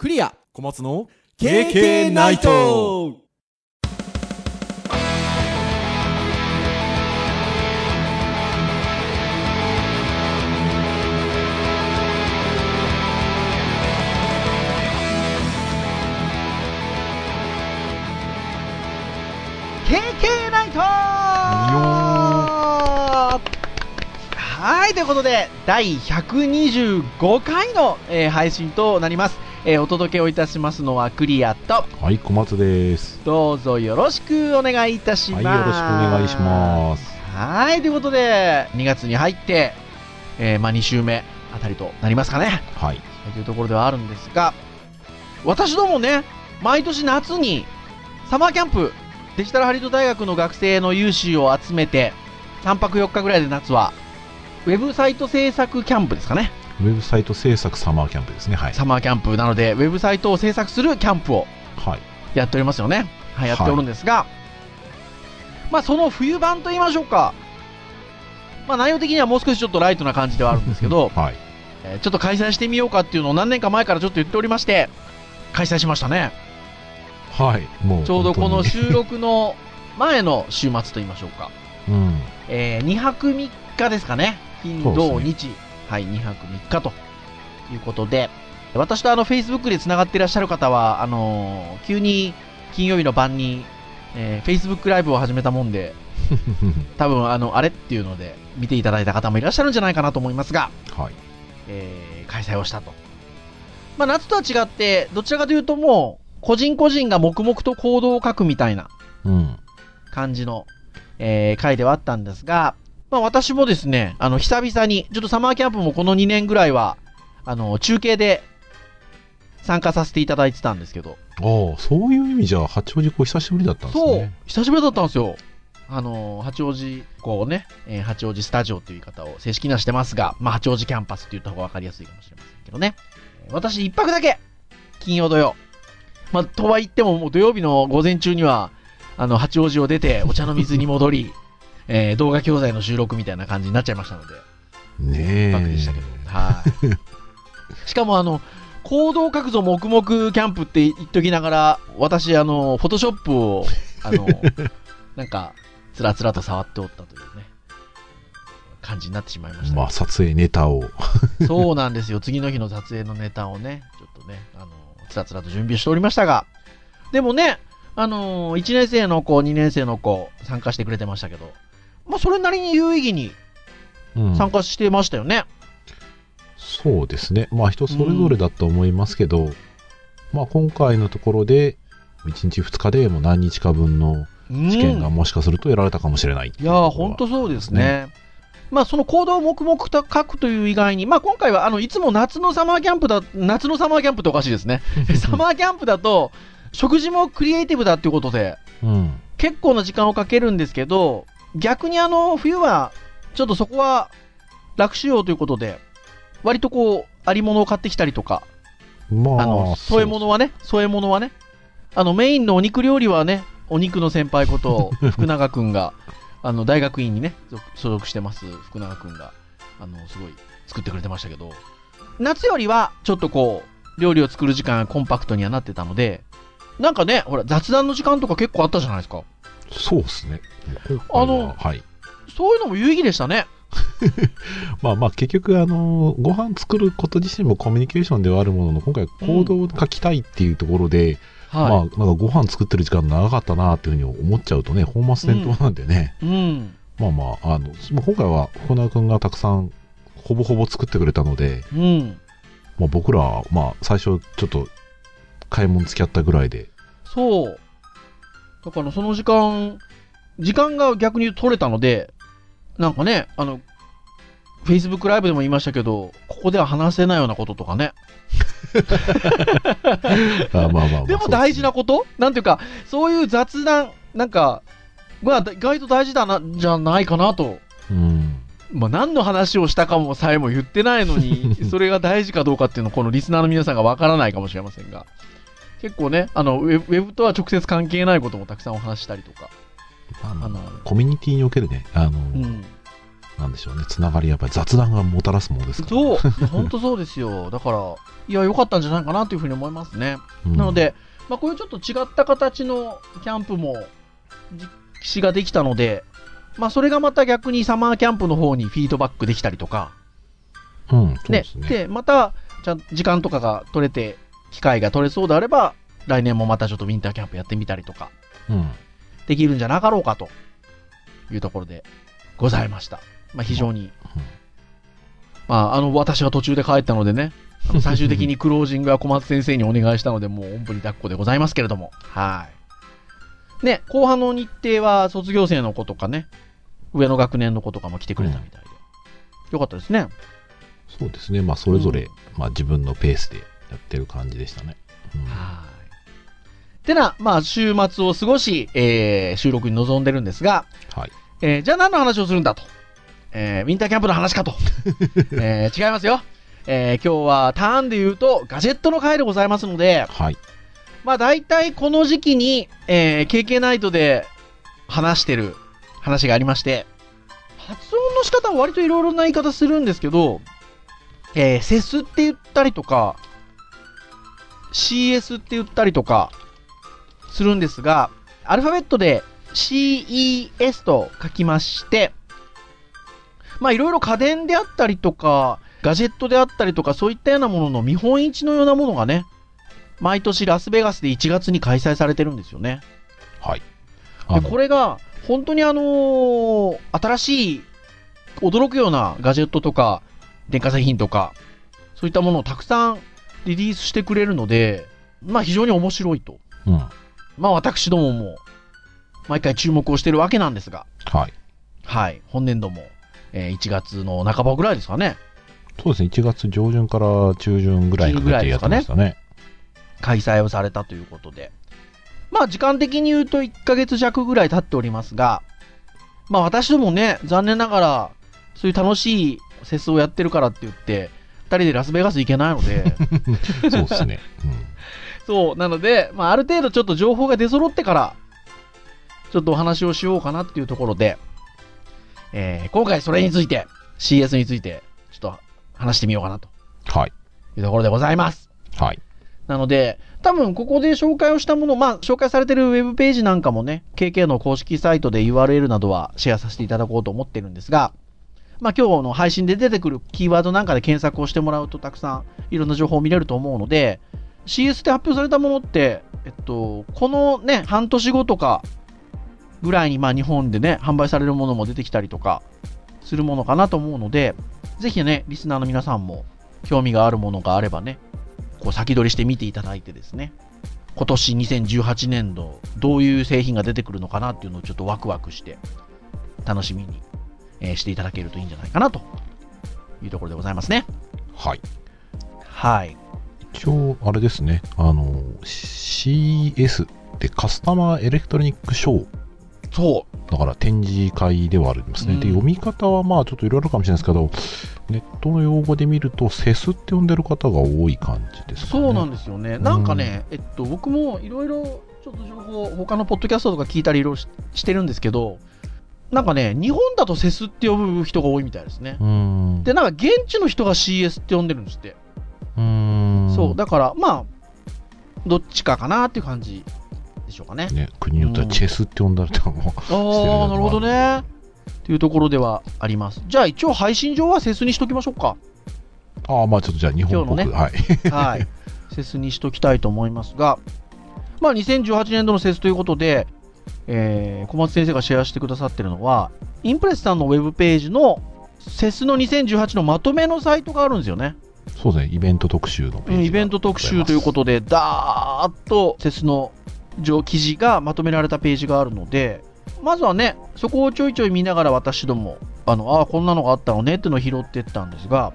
クリア。小松の KK ナイト。ナイト！はい、ということで、第125回の、えー配信となります。えーお届けをいたしますのはクリアと、はい、小松です。どうぞよろしくお願いいたしはい、ます。よろしくお願いします。はい、ということで、2月に入って、えーまあ2週目あたりとなりますかね。はい。というところではあるんですが、私どもね、毎年夏にサマーキャンプ、デジタルハリウッド大学の学生の有志を集めて、3泊4日ぐらいで夏は、ウェブサイト制作キャンプですかね。ウェブサイト制作サマーキャンプですね。はい。サマーキャンプなので、ウェブサイトを制作するキャンプをはい。やっておりますよね。はい、やっておるんですが、まあその冬版と言いましょうか。まあ内容的にはもう少しちょっとライトな感じではあるんですけど、はい。えーちょっと開催してみようかっていうのを何年か前からちょっと言っておりまして、開催しましたね。はい。もう、ちょうどこの本収録の前の週末と言いましょうか。うん。え2泊3日ですかね。金、土、日。はい、2泊3日ということで、私とあの、Facebook で繋がっていらっしゃる方は、あのー急に金曜日の晩に、えー Facebook ライブを始めたもんで、多分あの、あれっていうので、見ていただいた方もいらっしゃるんじゃないかなと思いますが、はい。えー開催をしたと。まあ、夏とは違って、どちらかというともう、個人個人が黙々と行動を書くみたいなうん。感じの、えー回ではあったんですが、まあ、私もですね、あの、久々に、ちょっとサマーキャンプもこの2年ぐらいは、あの、中継で参加させていただいてたんですけど、ああ、そういう意味じゃ、八王子湖久しぶりだったんですそうね。、久しぶりだったんですよ。あの、八王子、こうね、えー八王子スタジオという言い方を正式にはしてますが、まあ、八王子キャンパスって言った方が分かりやすいかもしれませんけどね。えー私、一泊だけ、金曜土曜。まあ、とは言っても、もう土曜日の午前中には、あの、八王子を出て、お茶の水に戻り、えー動画教材の収録みたいな感じになっちゃいましたので、ね一泊でしたけど。はい。しかも、あの、行動書くぞ黙々キャンプって言っときながら、私、あの、フォトショップを、あの、なんか、つらつらと触っておったというね、感じになってしまいました。まあ、撮影ネタを。そうなんですよ。次の日の撮影のネタをね、ちょっとね、あの、つらつらと準備しておりましたが、でもね、あの1年生の子、2年生の子、参加してくれてましたけど、まあ、それなりに有意義にうん。参加してましたよね。そうですね。まあ、人それぞれだと思いますけど、まあ、今回のところで、1日2日でもう何日か分のうん試験がもしかすると得られたかもしれない。いやー、ほんとそうですね。まあ、その行動を黙々と書くという以外に、まあ、今回は、あの、いつも夏のサマーキャンプだ、夏のサマーキャンプっておかしいですね。サマーキャンプだと、食事もクリエイティブだっていうことで、うん。結構な時間をかけるんですけど、逆にあの、冬は、ちょっとそこは楽しようということで、割とこう、ありものを買ってきたりとか、まあ、あの、添え物はね、添え物はね、あの、メインのお肉料理はね、お肉の先輩こと、福永くんが、あの、大学院にね、属所属してます福永くんが、あの、すごい作ってくれてましたけど、夏よりは、ちょっとこう、料理を作る時間がコンパクトにはなってたので、なんかね、ほら、雑談の時間とか結構あったじゃないですか。そうですね。あのはい。そういうのも有意義でしたね。まあまあ結局あのご飯作ること自身もコミュニケーションではあるものの今回行動を書きたいっていうところで、はい。まあなんかご飯作ってる時間長かったなっていうふうに思っちゃうとね本末転倒なんでね、うん。まあまああのまあ今回は福永君がたくさんほぼほぼ作ってくれたので、うん。まあ、僕らはまあ最初ちょっと買い物付き合ったぐらいでそう。だからその時間、時間が逆に取れたので、なんかね、あの、Facebook ライブでも言いましたけど、ここでは話せないようなこととかね。あまあまあまあでも大事なこと？なんていうか、そういう雑談、なんか、まあ、意外と大事だな、じゃないかなと。うんまあ、何の話をしたかもさえも言ってないのに、それが大事かどうかっていうのを、このリスナーの皆さんがわからないかもしれませんが、結構ね、あのウェブ、ウェブとは直接関係ないこともたくさんお話ししたりとか、まあまああの、コミュニティにおけるねあの、うん、なんでしょうね、つながりやっぱり雑談がもたらすものですから。そう、本当そうですよ。だから、いや、良かったんじゃないかなというふうに思いますね。うんなの、で、まあ、こういうちょっと違った形のキャンプも実施ができたので、まあ、それがまた逆にサマーキャンプの方にフィードバックできたりとか、うん、そうねですね。で、また、ちゃん時間とかが取れて、機会が取れそうであれば、来年もまたちょっとウィンターキャンプやってみたりとか、うん。できるんじゃなかろうかというところでございました。まあ、非常に、まあ、あの、私は途中で帰ったのでね、最終的にクロージングは小松先生にお願いしたので、もうおんぶに抱っこでございますけれども、はい。ね、後半の日程は卒業生の子とかね、上の学年の子とかも来てくれたみたいで、よかったですね。そうですね。まあ、それぞれ、うんまあ、自分のペースでやってる感じでしたね。うんはい。てな、まあ、週末を過ごし、えー収録に臨んでるんですが、はい。えーじゃあ何の話をするんだと。えーウィンターキャンプの話かと。えー違いますよ。えー今日はターンで言うと、ガジェットの回でございますので、はい。まあ大体この時期に、えー KK ナイトで話してる話がありまして、発音の仕方は割といろいろな言い方するんですけど、えーセスって言ったりとか、CS って言ったりとか、するんですが、アルファベットで CES と書きまして、まあいろいろ家電であったりとか、ガジェットであったりとか、そういったようなものの見本市のようなものがね、毎年ラスベガスで1月に開催されてるんですよね。はい。で、これが、本当にあのー新しい、驚くようなガジェットとか、電化製品とか、そういったものをたくさんリリースしてくれるので、まあ非常に面白いと。うん。まあ私どもも、毎回注目をしてるわけなんですが、はい。はい、本年度も、えー1月の半ばぐらいですかね、そうですね。1月上旬から中旬ぐらいにかけてやってましたね。開催をされたということで。まあ時間的に言うと1ヶ月弱ぐらい経っておりますが、まあ私どもね、残念ながら、そういう楽しいフェスをやってるからって言って、二人でラスベガス行けないので、そうですね。そう、なので、まあある程度ちょっと情報が出揃ってから、ちょっとお話をしようかなっていうところで、えー今回それについて、CS について、ちょっと話してみようかなとい。いうところでございます。はい。なので、多分ここで紹介をしたもの、まあ、紹介されてるウェブページなんかもね、KK の公式サイトで URL などはシェアさせていただこうと思ってるんですが、まあ今日の配信で出てくるキーワードなんかで検索をしてもらうとたくさんいろんな情報を見れると思うので、CS で発表されたものって、えっと、このね、半年後とかぐらいにまあ日本でね、販売されるものも出てきたりとかするものかなと思うので、ぜひね、リスナーの皆さんも興味があるものがあればね、こう先取りして見ていただいてですね、今年2018年度、どういう製品が出てくるのかなっていうのをちょっとワクワクして、楽しみに、えーしていただけるといいんじゃないかなというところでございますね。はい。はい。一応、あれですね。あの、CS ってカスタマーエレクトロニックショー。そう。だから展示会ではありますね。うんで、読み方はまあちょっといろいろかもしれないですけど、ネットの用語で見ると、セスって呼んでる方が多い感じですかね。そうなんですよね。なんかね、えっと、僕もいろいろちょっと情報、他のポッドキャストとか聞いたりいろいろししてるんですけど、なんかね、日本だとセスって呼ぶ人が多いみたいですね。で、なんか現地の人が CS って呼んでるんですって。う。そう、だから、まあ、どっちかかなっていう感じでしょうかね。ね、国によってはチェスって呼んだりとかも。ああ、なるほどね。っていうところではあります。じゃあ一応配信上はセスにしときましょうか。ああ、まあちょっとじゃあ日本っぽく。今日のはい。はい。セスにしときたいと思いますが、まあ2018年度のセスということで、えー小松先生がシェアしてくださってるのは、インプレスさんのウェブページのセスの2018のまとめのサイトがあるんですよね。そうですね、イベント特集のページイベント特集ということで、ダーッとセスの上記事がまとめられたページがあるので、まずはね、そこをちょいちょい見ながら私ども、あの、ああ、こんなのがあったのねっていうのを拾っていったんですが、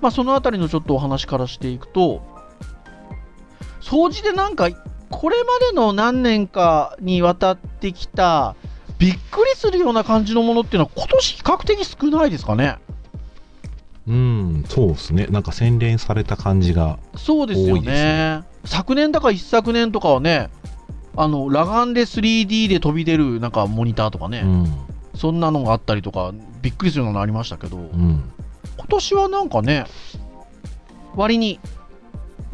まあそのあたりのちょっとお話からしていくと、掃除でなんか、これまでの何年かにわたってきた、びっくりするような感じのものっていうのは今年比較的少ないですかね？うん、そうですね。なんか洗練された感じが。そうですよね。昨年だか一昨年とかはね、あの、裸眼で 3D で飛び出るなんかモニターとかね、うん。そんなのがあったりとか、びっくりするようなのありましたけど、うん。今年はなんかね、割に、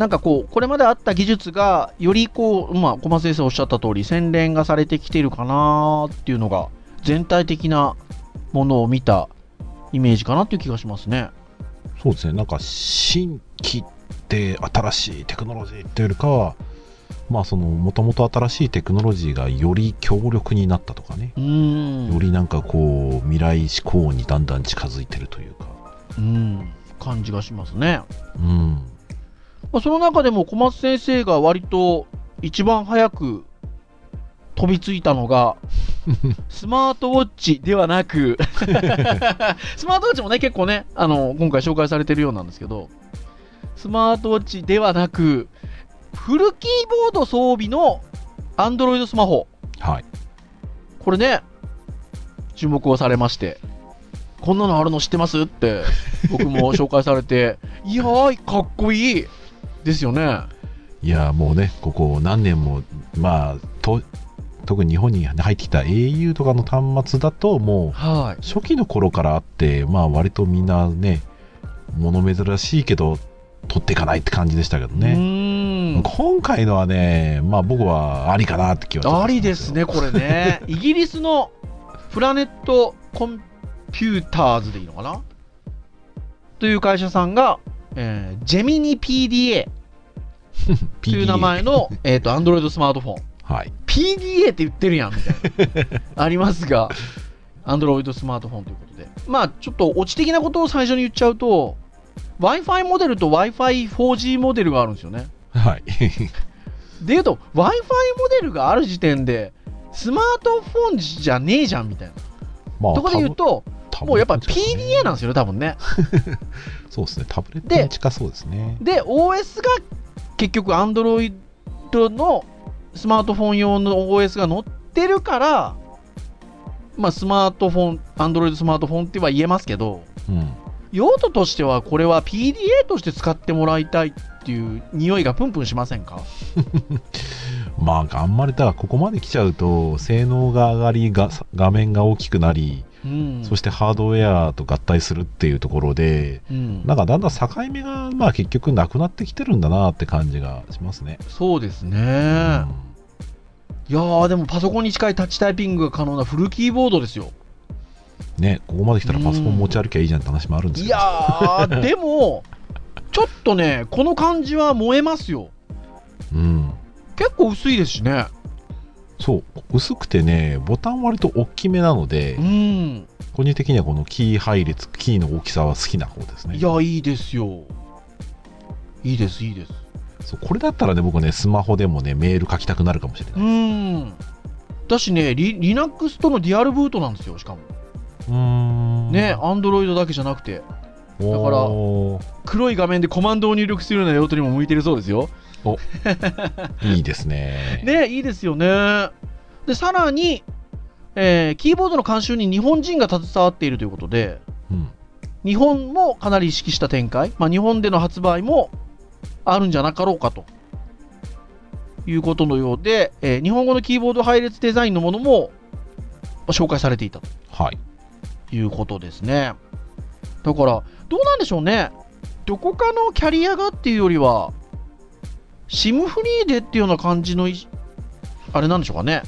なんかこう、これまであった技術が、よりこう、まあ、小松先生おっしゃった通り、洗練がされてきてるかなっていうのが、全体的なものを見たイメージかなっていう気がしますね。そうですね。なんか、新規って新しいテクノロジーっていうよりかは、まあ、その、もともと新しいテクノロジーがより強力になったとかね。よりなんかこう、未来志向にだんだん近づいてるというか。うん、感じがしますね。うん。まあ、その中でも小松先生が割と一番早く飛びついたのが、スマートウォッチではなく、スマートウォッチもね、結構ね、あの、今回紹介されてるようなんですけど、スマートウォッチではなく、フルキーボード装備の Android スマホ。はい。これね、注目をされまして、こんなのあるの知ってますって、僕も紹介されて、いやー、かっこいいですよね。いや、もうね、ここ何年も、まあ、と、特に日本に入ってきた au とかの端末だと、もう、はい。初期の頃からあって、まあ、割とみんなね、物珍しいけど、取っていかないって感じでしたけどうね。今回のはね、まあ僕はありかなって気はちょっとありですね、これね。イギリスのプラネットコンピューターズでいいのかな？という会社さんが、えージェミニ PDA という名前の、えっと、Android スマートフォン。はい。PDA って言ってるやん、みたいな。ありますが、Android スマートフォンということで。まあ、ちょっとオチ的なことを最初に言っちゃうと、Wi-Fi モデルと Wi-Fi4G モデルがあるんですよね。はい。で言うと、Wi-Fi モデルがある時点で、スマートフォンじゃねえじゃんみたいな。まところで言うと、もうやっぱ PDA なんですよね、多分ね。そうですね。タブレットに近そうですね。で、OS が結局 Android のスマートフォン用の OS が載ってるから、まあ、スマートフォン、Android スマートフォンっては言えますけど、うん。用途としてはこれは PDA として使ってもらいたいっていう匂いがプンプンしませんか？まあ、あんまり、だからここまで来ちゃうと、性能が上がりが、画面が大きくなり、うん。そしてハードウェアと合体するっていうところで、うん、なんかだんだん境目が、まあ結局なくなってきてるんだなって感じがしますね。そうですね。うんいやー、でもパソコンに近いタッチタイピングが可能なフルキーボードですよ。ね、ここまで来たらパソコン持ち歩きゃいいじゃんって話もあるんですいけど。やー、でも、ちょっとね、この感じは燃えますよ。うん。結構薄いですしね。そう、薄くてね、ボタン割と大きめなのでう、ん。個人的にはこのキー配列、キーの大きさは好きな方ですね。いや、いいですよ。いいです、いいです。そうこれだったらね、僕ね、スマホでもね、メール書きたくなるかもしれうない。ん。だしね、リ Linux とのデュアルブートなんですよ、しかも。うーん。ね、Android だけじゃなくて、だから黒い画面でコマンドを入力するような用途にも向いてるそうですよ。いいですね。ね、いいですよね。で、さらに、えーキーボードの監修に日本人が携わっているということで、うん。日本もかなり意識した展開、まあ、日本での発売もあるんじゃなかろうかということのようで、えー日本語のキーボード配列デザインのものもまあ紹介されていたとはい。いうことですね。だから、どうなんでしょうね。どこかのキャリアがっていうよりは、SIM フリーでっていうような感じのい、あれなんでしょうかね。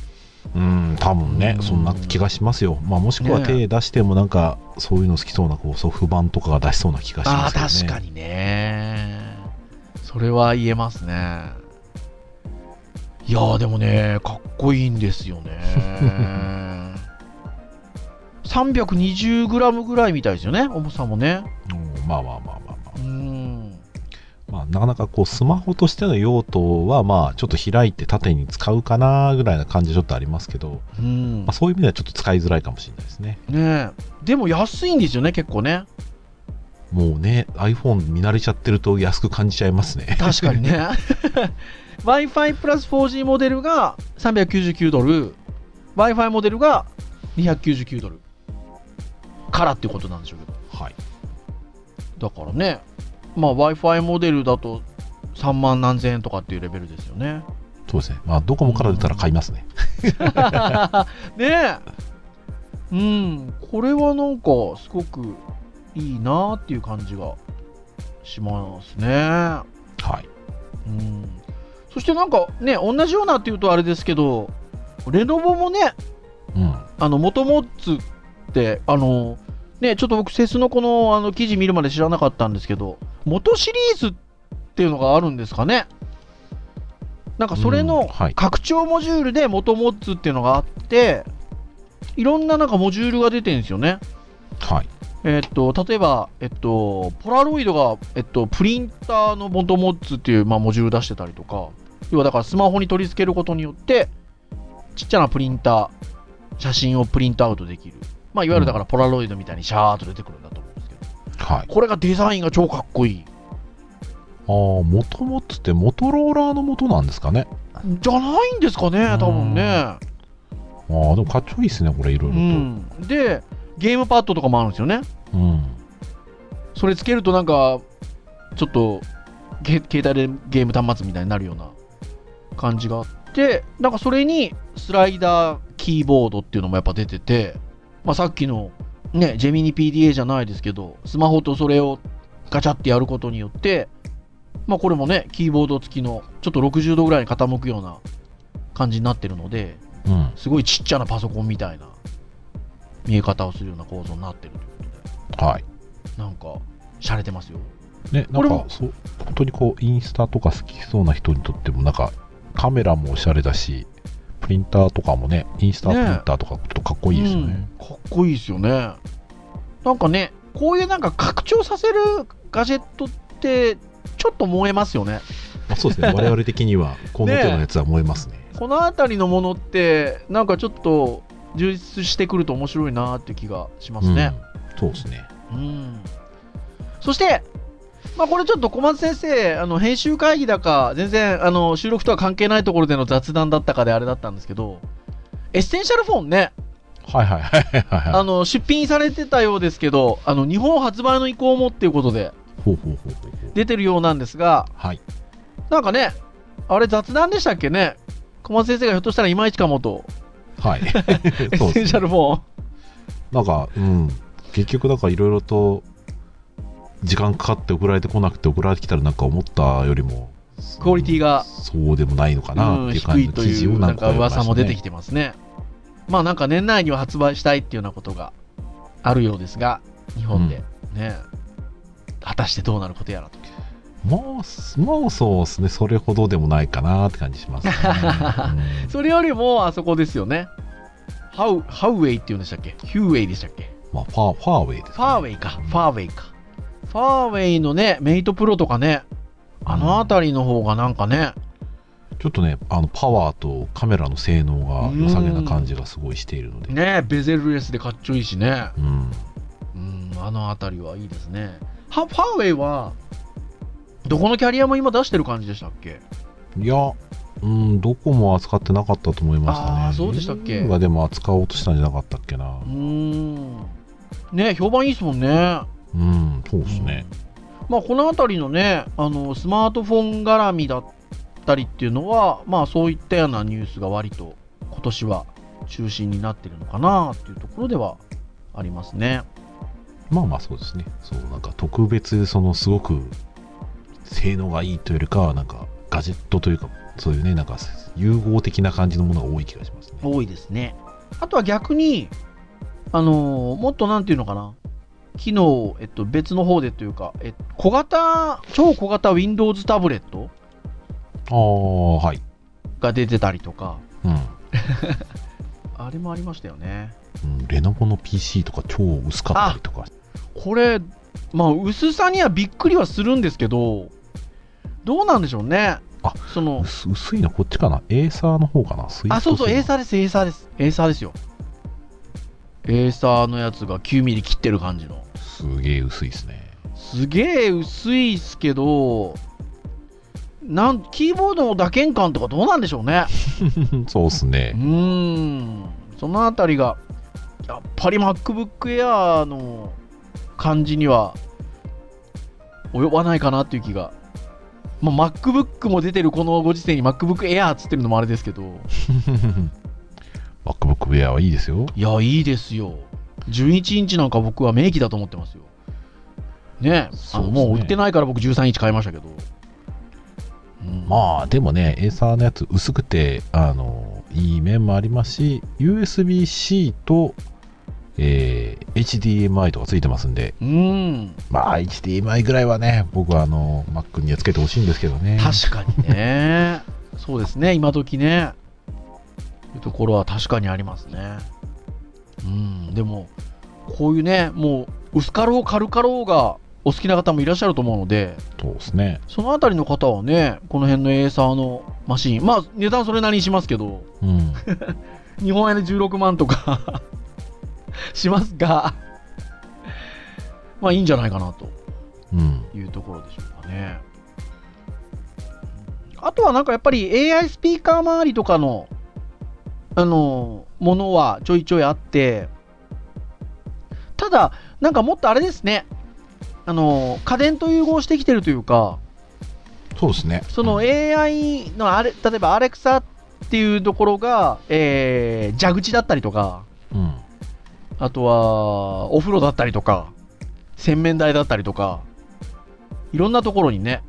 うん、多分ねう、んそんな気がしますよ。まあ、もしくはね手出してもなんか、そういうの好きそうなこうソフト版とかが出しそうな気がしますよね。確かにね。それは言えますね。いやー、でもね、かっこいいんですよね。320g ぐらいみたいですよね、重さもね。うんまあまあまあ。まあ、なかなかこう、スマホとしての用途は、まあ、ちょっと開いて縦に使うかなぐらいな感じちょっとありますけど、うんまあ、そういう意味ではちょっと使いづらいかもしれないですね。ねえ。でも安いんですよね、結構ね。もうね、iPhone 見慣れちゃってると安く感じちゃいますね。確かにね。Wi-Fi プラス 4G モデルが399ドル、Wi-Fi モデルが299ドル。からっていうことなんでしょうけど。はい。だからね、まあ Wi-Fi モデルだと3万何千円とかっていうレベルですよね。そうですね。まあ、ドコモから出たら買いますね。ねえ。うん、これはなんかすごくいいなっていう感じがしますね。はい。うん、そしてなんかね、同じようなっていうとあれですけど、レノボもね、うん。あの、元モッツって、あの、ね、ちょっと僕、セスのこのあの記事見るまで知らなかったんですけど、元シリーズっていうのがあるんですかね？なんかそれうんのはい拡張モジュールで元モッツっていうのがあって、いろんななんかモジュールが出てるんですよね。はい。えっと、例えば、えっと、ポラロイドが、えっと、プリンターの元モッツっていう、まあ、モジュール出してたりとか、要はだからスマホに取り付けることによって、ちっちゃなプリンター、写真をプリントアウトできる。まあ、いわゆるだからポラロイドみたいにシャーっと出てくるんだと思うんですけど、はい。これがデザインが超かっこいい。ああ、もともとってモトローラーの元なんですかね。じゃないんですかね、多分ね。ああ、でもかっちょいいですね、これ、いろいうろと。ん。で、ゲームパッドとかもあるんですよね。うん。それつけるとなんか、ちょっと、け携帯でゲーム端末みたいになるような感じがあって、なんかそれにスライダーキーボードっていうのもやっぱ出てて、まあ、さっきのね、ジェミニ PDA じゃないですけど、スマホとそれをガチャってやることによって、まあこれもね、キーボード付きの、ちょっと60度ぐらいに傾くような感じになってるので、うん。すごいちっちゃなパソコンみたいな見え方をするような構造になってるということはい。で、なんか、洒落てますよ。ね、なんかそう、本当にこう、インスタとか好きそうな人にとっても、なんか、カメラもおしゃれだし、プリンターとかもね、インスタプリンターとかちょっとかっこいいですよね。うんかっこいいですよね。なんかね、こういうなんか拡張させるガジェットって、ちょっと燃えますよね。まあ、そうですね、我々的には、この手のやつは燃えますね。この辺りのものって、なんかちょっと充実してくると面白いなって気がしますね。うん。そうですね。うん。そして、まあこれちょっと小松先生、あの編集会議だか、全然あの収録とは関係ないところでの雑談だったかであれだったんですけど、エッセンシャルフォンね、はいはいはいはいはい。あの出品されてたようですけど、あの日本発売の意向もっていうことで。出てるようなんですが、はい。なんかね、あれ雑談でしたっけね、小松先生がひょっとしたらいまいちかもと、はい。エッセンシャルフォン。なんか、うん。結局、なんかいろいろと、時間かかって送られてこなくて送られてきたらなんか思ったよりも、クオリティがそうでもないのかなっていう感じの記事をなんか噂も出てきててますね。まあなんか年内には発売したいっていうようなことがあるようですが、日本でね、果たしてどうなることやらと。まあ、すまあそうですね、それほどでもないかなって感じします、ねうんそれよりもあそこですよね。ハウ、ハウウェイっていうんでしたっけ？ヒューウェイでしたっけ？まあ、ファー、ファーウェイです、ね。ファーウェイか。ファーウェイか。ファーウェイのね、メイトプロとかね、あのあたりの方がなんかね、ちょっとね、あの、パワーとカメラの性能が良さげな感じがすごいしているので。ね、ベゼルレスでかっちょいいしね。うん。うん、あのあたりはいいですね。はファーウェイは、どこのキャリアも今出してる感じでしたっけ？いや、うん、どこも扱ってなかったと思いましたね。あーそうでしたっけ？がでも扱おうとしたんじゃなかったっけなう。ーん。ね、評判いいですもんね。うん、そうですね。まあ、このあたりのね、あの、スマートフォン絡みだったりっていうのは、まあ、そういったようなニュースが割と今年は中心になってるのかなっていうところではありますね。まあまあそうですね。そう、なんか特別、そのすごく性能がいいというよりかは、なんかガジェットというか、そういうね、なんか融合的な感じのものが多い気がしますね。多いですね。あとは逆に、あのーもっとなんていうのかな、機能、えっと、別の方でというか、え小型、超小型 Windows タブレットああ、はい。が出てたりとか、うん。あれもありましたよね。うん、レノボの PC とか超薄かったりとか。これ、まあ、薄さにはびっくりはするんですけど、どうなんでしょうね。あその、薄薄いのこっちかなエーサーの方かなあ、そうそう、エーー。サーです、エーサーです。エーサーですよ。エーサーのやつが9ミリ切ってる感じの。すげえ薄いですね。すげえ薄いっすけど、なんキーボードの打鍵感とかどうなんでしょうね。そうですうね。ーん。そのあたりが、やっぱり MacBook Air の感じには及ばないかなっていう気が。まあ、MacBook も出てるこのご時世に MacBook Air っつってるのもあれですけど。MacBook Air はいいですよ。いや、いいですよ。11インチなんか僕は名機だと思ってますよ。ねあのもう売ってないから僕13インチ買いましたけど。うんまあ、でもね、エーサーのやつ薄くて、あの、いい面もありますし、USB-C と、えー HDMI とかついてますんで、うん。まあ、HDMI ぐらいはね、僕はあの、Mac にはつけてほしいんですけどね。確かにね。そうですね、今時ね。いうところは確かにありますね。うん、でも、こういうね、もう、薄かろう軽かろうがお好きな方もいらっしゃると思うので、そうですね。そのあたりの方はね、この辺のエーサーのマシン、まあ、値段それなりにしますけど、うん。日本円で16万とか しますが、まあいいんじゃないかなとうん。いうところでしょうかね。あとはなんかやっぱり AI スピーカー周りとかの、あの、ものはちょいちょいあって、ただ、なんかもっとあれですね、あの、家電と融合してきてるというか、そうですね。その AI のあれ、例えばアレクサっていうところが、えー、蛇口だったりとか、うん。あとは、お風呂だったりとか、洗面台だったりとか、いろんなところにね、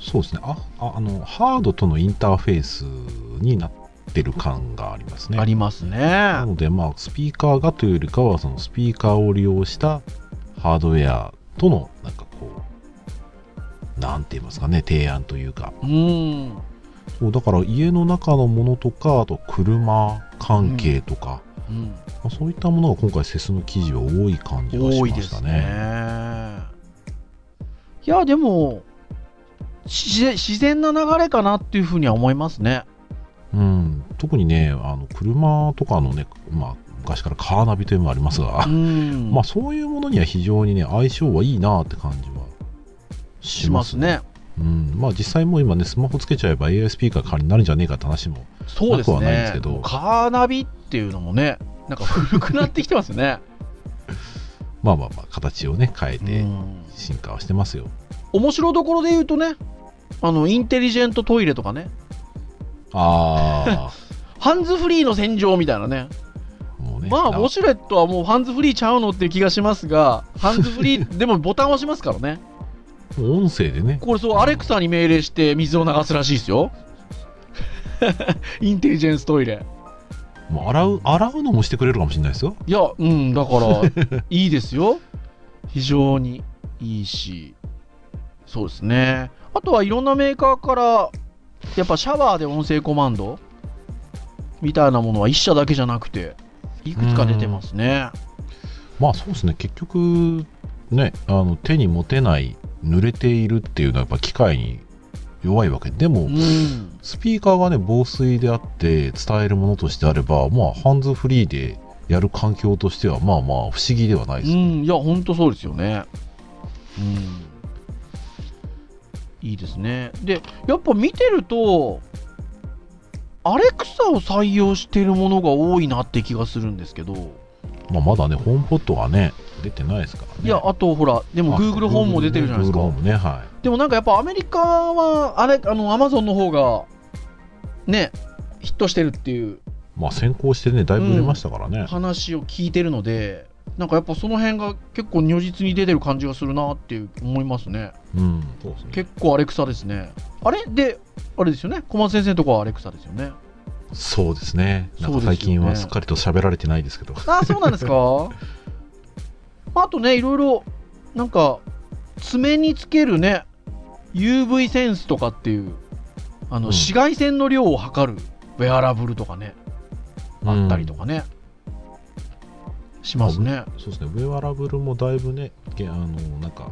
そうですね。あ、ああの、ハードとのインターフェースになってる感がありますね。ありますね。なので、まあ、スピーカーがというよりかは、そのスピーカーを利用したハードウェアとの、なんかこう、なんて言いますかね、提案というか。うん。そうだから、家の中のものとか、あと車関係とか、うん、まあそういったものが今回、セスの記事は多い感じがし多いですましたね。ね。いや、でも、し自然な流れかなっていうふうには思いますね。うん、特にね、あの車とかのね、まあ、昔からカーナビというのもありますが、うん。まあ、そういうものには非常にね、相性はいいなって感じはししまね。ますすね。うん、まあ実際もう今ね、スマホつけちゃえば AI スピーカー代わりになるんじゃねえかって話も、なくはないんでねすけど。カーナビっていうのもね、なんか古くなってきてますね。まあまあまあ、形をね、変えうてん進化はしてますよ。面白どころで言うとね、あの、インテリジェントトイレとかね、あハンズフリーの洗浄みたいなね。ね。まあ、ウォシュレットはもうハンズフリーちゃうのっていう気がしますが、ハンズフリー、でもボタン押しますからね。音声でね、これそう、アレクサに命令して水を流すらしいですよ。インテリジェンストイレ。もう洗う、洗うのもしてくれるかもしれないですよ。いや、うん、だから、いいですよ。非常にいいし、そうですね。あとはいろんなメーカーから、やっぱシャワーで音声コマンドみたいなものは1社だけじゃなくて、いくつか出てますね。まあそうですね、結局、ね、あの手に持てない、濡れているっていうのはやっぱ機械に弱いわけででも、うん。スピーカーがね、防水であって伝えるものとしてあれば、まあ、ハンズフリーでやる環境としては、まあまあ、不思議ではないです。うん、いや、ほんとそうですよね。うん。いいですね。で、やっぱ見てると、アレクサを採用しているものが多いなって気がするんですけど、まあ、まだね、ホームポットがね、出てないですからね。いや、あとほら、でも Google ホームも出てるじゃないですか。ムね、はでもなんかやっぱアメリカは、あれ、あの、Amazon の方が、ね、ヒットしてるっていうい。まあ、先行してね、だいぶ売れましたからね。話を聞いてるので、なんかやっぱその辺が結構如実に出てる感じがするなっていう思いますね。うん、そうですね。結構アレクサですね。あれ？で、あれですよね？小松先生のとこはアレクサですよね？そうですね。なんか最近はすっかりと喋られてないですけど。ああ、そうなんですか？あとね、いろいろ、なんか、爪につけるね、UV センスとかっていう、あの、うん紫外線の量を測るウェアラブルとかね、あったりとかね、しますね。そうですね、ウェアラブルもだいぶね、げあのなんか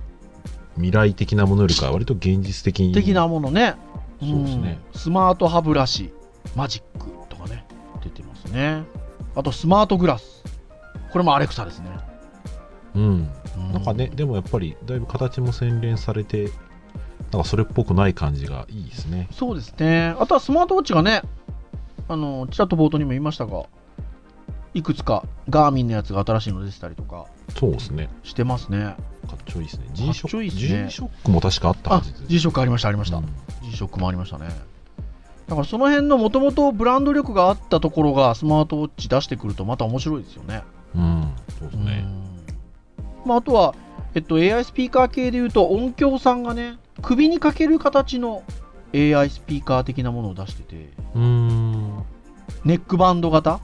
未来的なものよりかは割と現実的に。的なものね。そうですねうんスマート歯ブラシ、マジックとかね、出てますね。あと、スマートグラス。これもアレクサですね。うん。うなんかね、でもやっぱりだいぶ形も洗練されて、なんかそれっぽくない感じがいいですね。そうですね。あとはスマートウォッチがね、あの、ちらっと冒頭にも言いましたが、いくつかガーミンのやつが新しいの出てたりとかそうですね。してますね。かっちょいいですね。か G ショック、ね G ショックも確かあったはあずです。、G ショックありました、ありました。うん G ショックもありましたね。だからその辺のもともとブランド力があったところがスマートウォッチ出してくるとまた面白いですよね。うん、そうですね。うんまあ、あとは、えっと、AI スピーカー系でいうと音響さんがね首にかける形の AI スピーカー的なものを出しててうーん。ネックバンド型？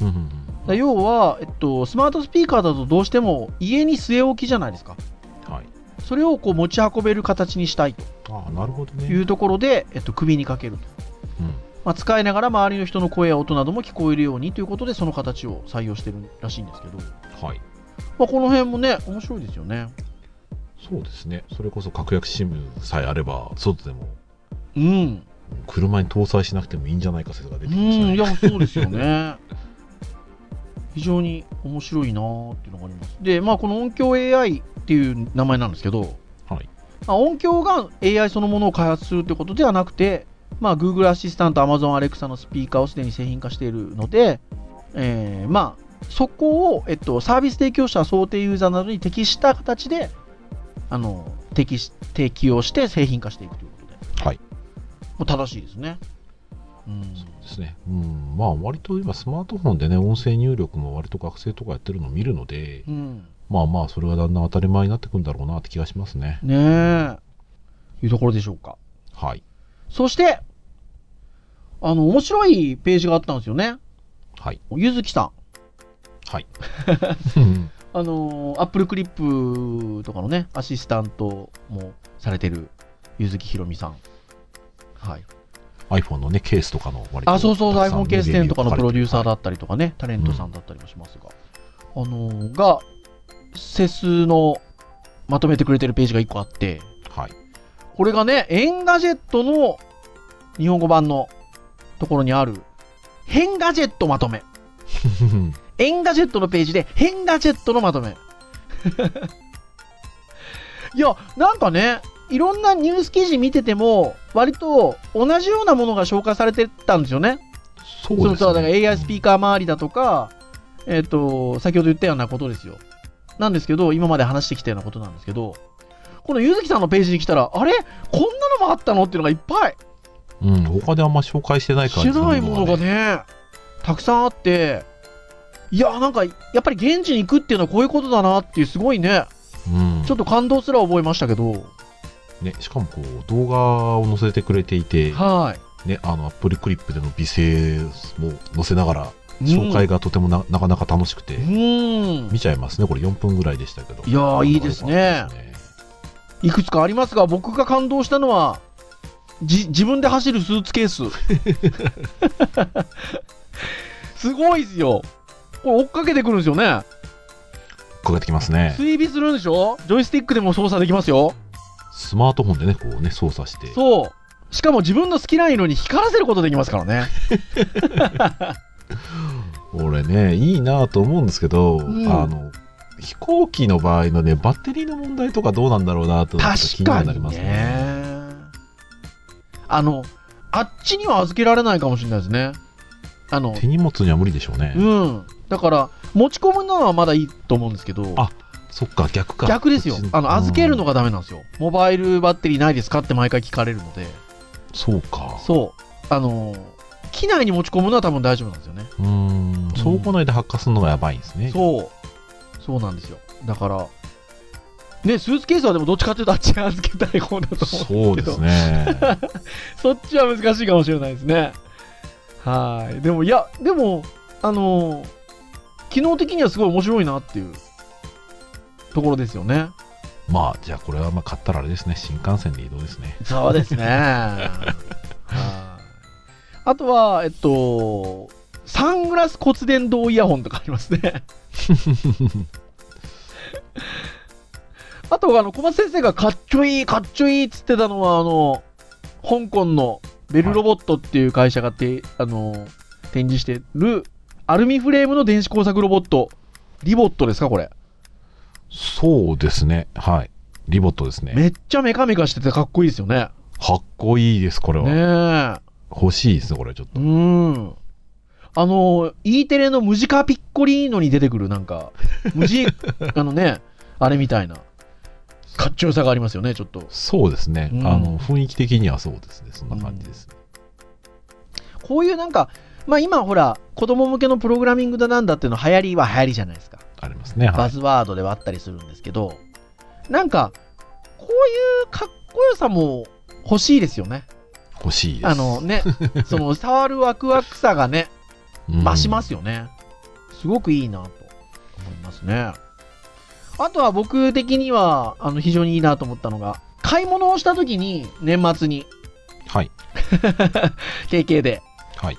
うん要は、えっと、スマートスピーカーだとどうしても家に据え置きじゃないですかはい。それをこう持ち運べる形にしたいああ、なるほどね。というところで、えっと、首にかけると、うん。まあ、使いながら周りの人の声や音なども聞こえるようにということでその形を採用してるらしいんですけど、はい。まあ、この辺もね面白いですよねそうですね。それこそ格安 SIM さえあれば、外でもうん車に搭載しなくてもいいんじゃないか説が出うてきましたいやそうですよね 非常に面白いなーっていうのがありますでまあこの音響 AI っていう名前なんですけど、はい。まあ、音響が AI そのものを開発するってことではなくて、まあ、Google アシスタント、Amazon Alexa のスピーカーをすでに製品化しているので、えーまあ、そこを、えっと、サービス提供者、想定ユーザーなどに適した形であの適し適用して製品化していくということで、はい。もう正しいですね。うんですね。うん。まあ、割と今、スマートフォンでね、音声入力も割と学生とかやってるのを見るので、うんまあまあ、それがだんだん当たり前になってくんだろうなって気がしますね。ねえ。いうところでしょうか。はい。そして、あの、面白いページがあったんですよね。はい。ゆずきさん。はい。う んあのー、アップルクリップとかのね、アシスタントもされてる、ゆずきひろみさん。はい。iPhone のね、ケースとかの割とあ、そうそうそう、iPhone ケース10とかのプロデューサーだはいったりとかね、タレントさんだったりもしますが。あのー、が、 CES のまとめてくれてるページが1個あって、はい。これがね、エンガジェットの日本語版のところにある、ヘンガジェットまとめ。エンガジェットのページで、ヘンガジェットのまとめ。いや、なんかね、いろんなニュース記事見てても、割と同じようなものが紹介されてたんですよね。そうですね。そうだから AI スピーカー周りだとか、えっ、と、先ほど言ったようなことですよ。なんですけど、今まで話してきたようなことなんですけど、このゆずきさんのページに来たら、あれ？こんなのもあったの？っていうのがいっぱい。うん、他であんま紹介してない感じしてないものがね。ね、たくさんあって、いや、なんか、やっぱり現地に行くっていうのはこういうことだなっていう、すごいね、うんちょっと感動すら覚えましたけど、ね、しかもこう動画を載せてくれていて、はい。ね、あのアップルクリップでの美声も載せながらうん紹介がとてもな,、なかなか楽しくて、うん。見ちゃいますねこれ4分ぐらいでしたけどいやーいいですねねいくつかありますが、僕が感動したのは、じ自分で走るスーツケース。すごいですよ。これ追っかけてくるんですよね。かけてきますね追尾するんでしょ？ジョイスティックでも操作できますよ。スマートフォンでねこうね操作してそう。しかも自分の好きな色に光らせることできますからね。俺ねいいなと思うんですけど、んあの飛行機の場合のねバッテリーの問題とかどうなんだろうなと気になりますねね。あの、あっちには預けられないかもしれないですね。あの、手荷物には無理でしょうね、うん。だから、持ち込むのはまだいいと思うんですけど、あそっか逆か逆ですよ。あの、預けるのが、がダメなんですよ。モバイルバッテリーないですかって毎回聞かれるので、そうかそう。あの、機内に持ち込むのは多分大丈夫なんですよね。うーん倉庫内で発火するのがやばいんですねそう。そうなんですよ。だから、ね、スーツケースはでもどっちかっていうとあっちに預けたい方だと思うんですけど。そうですね そっちは難しいかもしれないですね。はい。でも、いや、でも、あのー機能的にはすごい面白いなっていうところですよね。まあじゃあこれはまあ買ったらあれですね新幹線で移動ですねそうですね。はい。あとは、えっと、サングラス骨伝導イヤホンとかありますね。あと、あの、小松先生がかっちょいい、かっちょいいっつってたのは、あの、香港のベルロボットっていう会社がて、あの、展示してるアルミフレームの電子工作ロボット。リボットですか、これ。そうですね。はい。リボットですね。めっちゃメカメカしててかっこいいですよね。かっこいいですこれは、ねえ。欲しいですねこれちょっと。うーん。あの、E テレのムジカピッコリーノに出てくるなんか、ムジ、あのね、あれみたいな、かっちょよさがありますよね、ちょっと。そうですね、うん。あの雰囲気的にはそうですね。そんな感じです、こういうなんか、まあ今ほら、子供向けのプログラミングだなんだっていうの流行りは流行りじゃないですか。ありますね。はい。バズワードではあったりするんですけど、なんか、こういうかっこよさも欲しいですよね。欲しいです。あのね、その触るワクワクさがね、うん、増しますよね。すごくいいなと思いますね。あとは僕的には、あの、非常にいいなと思ったのが、買い物をした時に、年末に、はい。KK で、はい。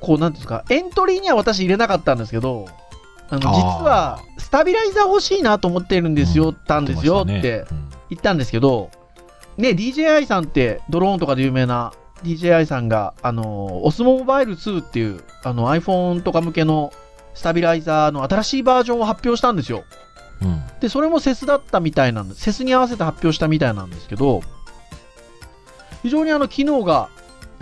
こう、なんですか、エントリーには私入れなかったんですけど、あの、実は、スタビライザー欲しいなと思ってるんですよ、うんたんですよって言ったんですけど、ね、DJI さんって、ドローンとかで有名な DJI さんが、あの、オスモモバイル2っていう、あの、iPhone とか向けのスタビライザーの新しいバージョンを発表したんですよ。うん。うんで、それもセスだったみたいなんです。セスに合わせて発表したみたいなんですけど、非常にあの、機能が、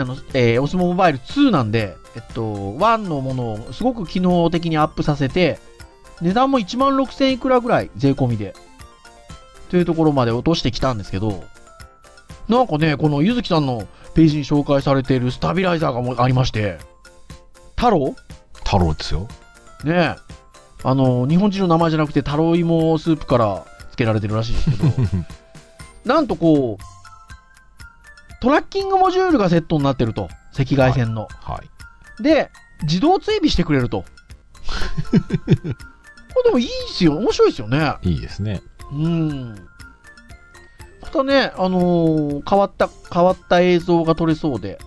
あの、えー、オスモモバイル2なんで、えっと、1のものをすごく機能的にアップさせて、値段も1万6000いくらぐらい、税込みで。というところまで落としてきたんですけど、なんかね、このゆずきさんのページに紹介されているスタビライザーがもありまして、太郎？太郎ですよ。ねえ。あの、日本人の名前じゃなくて、太郎芋スープから付けられてるらしいですけど、なんとこう、トラッキングモジュールがセットになってると。赤外線の。はい。で、自動追尾してくれると。これでもいいですよ。面白いですよね。いいですね。うん。またね、あのー変わった、変わった映像が撮れそうで、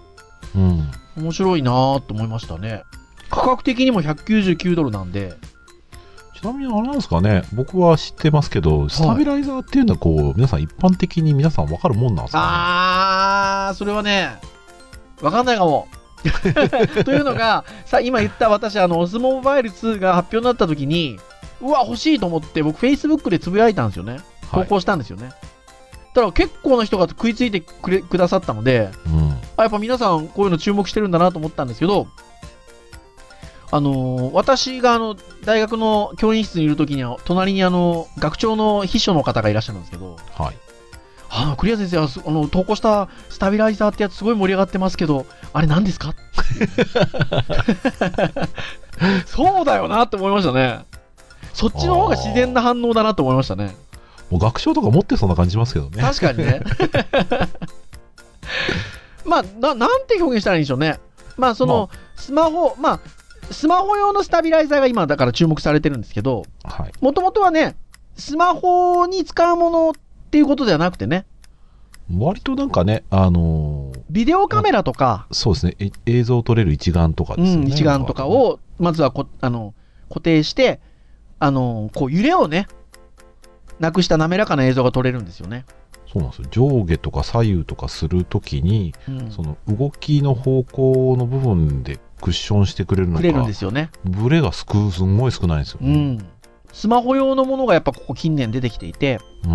うん。面白いなーと思いましたね。価格的にも199ドルなんで、ちなみにあれなんですかね、僕は知ってますけど、スタビライザーっていうのはこう、皆さん一般的に皆さんわかるもんなんですか、あー、それはね、わかんないかも。というのが、さ今言った私、あの、オスモバイル2が発表になった時に、うわ、欲しいと思って、僕、Facebook でつぶやいたんですよね。はい。投稿したんですよね。だから結構な人が食いついてくれくださったので、うん。あやっぱ皆さんこういうの注目してるんだなと思ったんですけど、あのー私があの大学の教員室にいる時には、隣にあの学長の秘書の方がいらっしゃるんですけど、はい。あのクリア先生はすあの投稿したスタビライザーってやつすごい盛り上がってますけど、あれ何ですか？そうだよなって思いましたね。そっちの方が自然な反応だなと思いましたね。もう学長とか持ってそうな感じしますけどね。確かにね。まあな、なんて表現したらいいんでしょうね。まあ、その、スマホ、まあ、スマホ用のスタビライザーが今だから注目されてるんですけど、はい。もともとはね、スマホに使うものっていうことではなくてね、割となんかね、あのービデオカメラとか、そうですね、え映像を撮れる一眼とかですよね。うん、一眼とかを、まずはこあの固定して、あのこう揺れをね、なくした滑らかな映像が撮れるんですよね。そうなんですよ。上下とか左右とかするときに、うん、その動きの方向の部分でクッションしてくれるのか、くれるんですよね。ブレがすくすんごい少ないんですよ、う。ん。スマホ用のものがやっぱここ近年出てきていて、うん。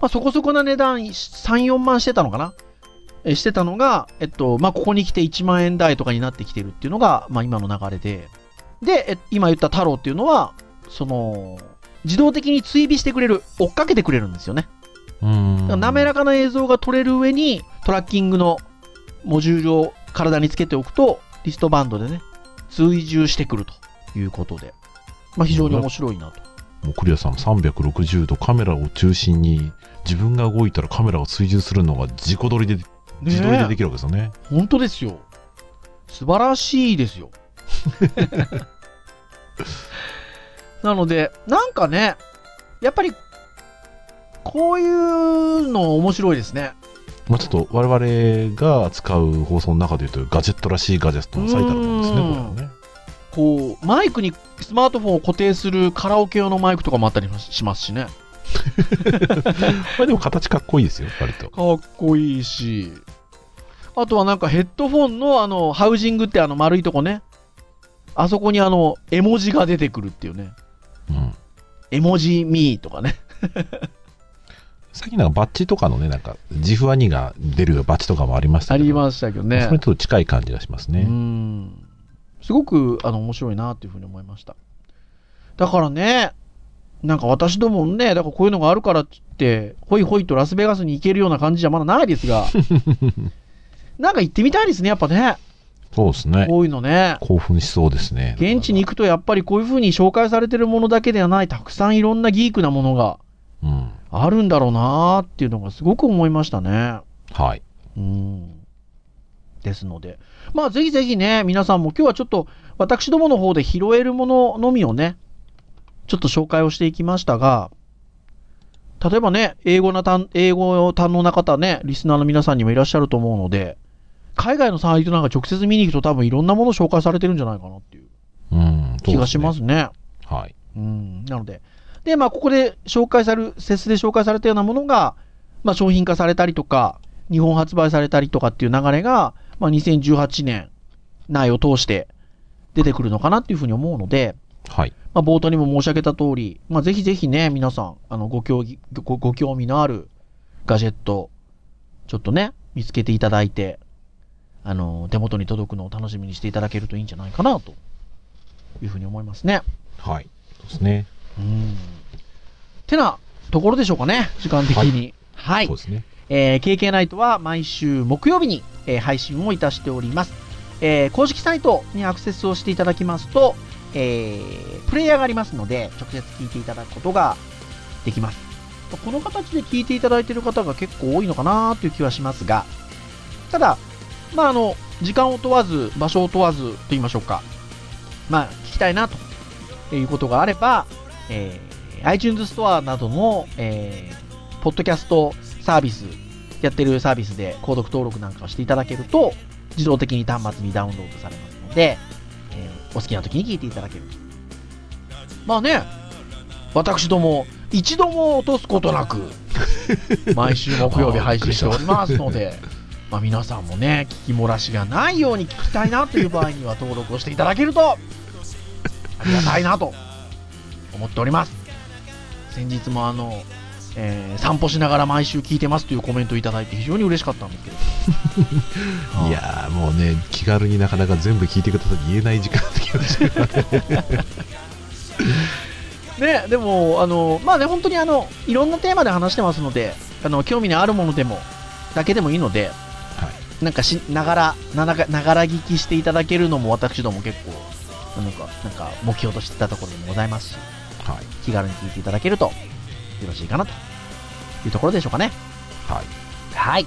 まあ、そこそこな値段、3、4万してたのかな？えしてたのが、えっと、まあ、ここに来て1万円台とかになってきてるっていうのが、まあ、今の流れで。で、え今言った太郎っていうのは、その、自動的に追尾してくれる、追っかけてくれるんですよね。うん。滑らかな映像が撮れる上に、トラッキングのモジュールを体につけておくと、リストバンドでね、追従してくるということで、まあ、非常に面白いなと。もうクリアさん360度カメラを中心に自分が動いたらカメラを追従するのが自己撮りで自撮りでできるわけですよね。本当ですよ。素晴らしいですよ。なので、なんかね、やっぱり、こういうの面白いですね。まあちょっと我々が扱う放送の中で言うとガジェットらしいガジェットの最たるものですね、うんこれはね。こう、マイクにスマートフォンを固定するカラオケ用のマイクとかもあったりしますしね。まあでも形かっこいいですよ、割と。かっこいいし。あとはなんかヘッドフォンのあの、ハウジングってあの丸いとこね。あそこにあの、絵文字が出てくるっていうね。うん。絵文字ミーとかね。最近なんかバッジとかのね、なんか、ジフワニが出るバッジとかもありましたけど。ありましたけどね。それとちょっと近い感じがしますうね。ん。すごくあの面白いなっていうふうに思いました。だからね、なんか私どもね、だからこういうのがあるからって言って、ほいほいとラスベガスに行けるような感じじゃまだないですが、なんか行ってみたいですね、やっぱね。そうですね。こういうのね。興奮しそうですね。現地に行くとやっぱりこういう風に紹介されてるものだけではない、たくさんいろんなギークなものがうん。あるんだろうなーっていうのがすごく思いましたね。はい。うん。ですので。まあぜひぜひね、皆さんも今日はちょっと私どもの方で拾えるもののみをね、ちょっと紹介をしていきましたが、例えばね、英語なたん、英語を堪能な方ね、リスナーの皆さんにもいらっしゃると思うので、海外のサイトなんか直接見に行くと多分いろんなもの紹介されてるんじゃないかなっていううん。気がしますそうね。ですね。はい。うん。なので。で、まあ、ここで紹介される、セスで紹介されたようなものが、まあ、商品化されたりとか、日本発売されたりとかっていう流れが、まあ、2018年内を通して出てくるのかなっていうふうに思うので、はい。まあ、冒頭にも申し上げた通り、まあ、ぜひぜひね、皆さん、あの、ご興味、ごご興味のあるガジェット、ちょっとね、見つけていただいて、あの、手元に届くのを楽しみにしていただけるといいんじゃないかな、というふうに思いますね。はい。そうですね。うん。てなところでしょうかね、時間的に。はい。そうですね。えー KK ナイトは毎週木曜日に、えー配信をいたしております。えー公式サイトにアクセスをしていただきますと、えープレイヤーがありますので、直接聞いていただくことができます。この形で聞いていただいている方が結構多いのかなという気はしますが、ただ、まあ、あの、時間を問わず、場所を問わずと言いましょうか。まあ、聞きたいなということがあれば、えー iTunes ストアなどの、えーポッドキャストサービス、やってるサービスで購読登録なんかをしていただけると、自動的に端末にダウンロードされますので、えーお好きな時に聞いていただけると。まあね、私ども、一度も落とすことなく、毎週木曜日配信しておりますので、まあ皆さんもね、聞き漏らしがないように聞きたいなという場合には登録をしていただけると、ありがたいなと思っております。先日もあの、えー散歩しながら毎週聞いてますというコメントをいただいて非常に嬉しかったんですけど。いやーもうね、気軽になかなか全部聞いてください言えない時間ってきましたからね。ね、でも、あの、まあね、本当にあの、いろんなテーマで話してますので、あの、興味のあるものでも、だけでもいいので、はい。なんかし、ながら、ながながら聞きしていただけるのも私ども結構、なんか、なんか、目標としてたところでもございますし、はい。気軽に聞いていただけると、よろしいかなというところでしょうかね。はい。はい。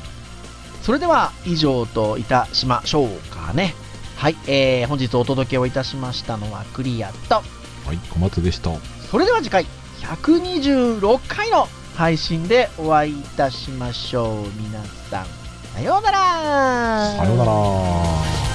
それでは、以上といたしましょうかね。はい。えー、本日お届けをいたしましたのはクリアと、はい。小松でした。それでは次回、126回の配信でお会いいたしましょう。皆さん、さようならさようなら。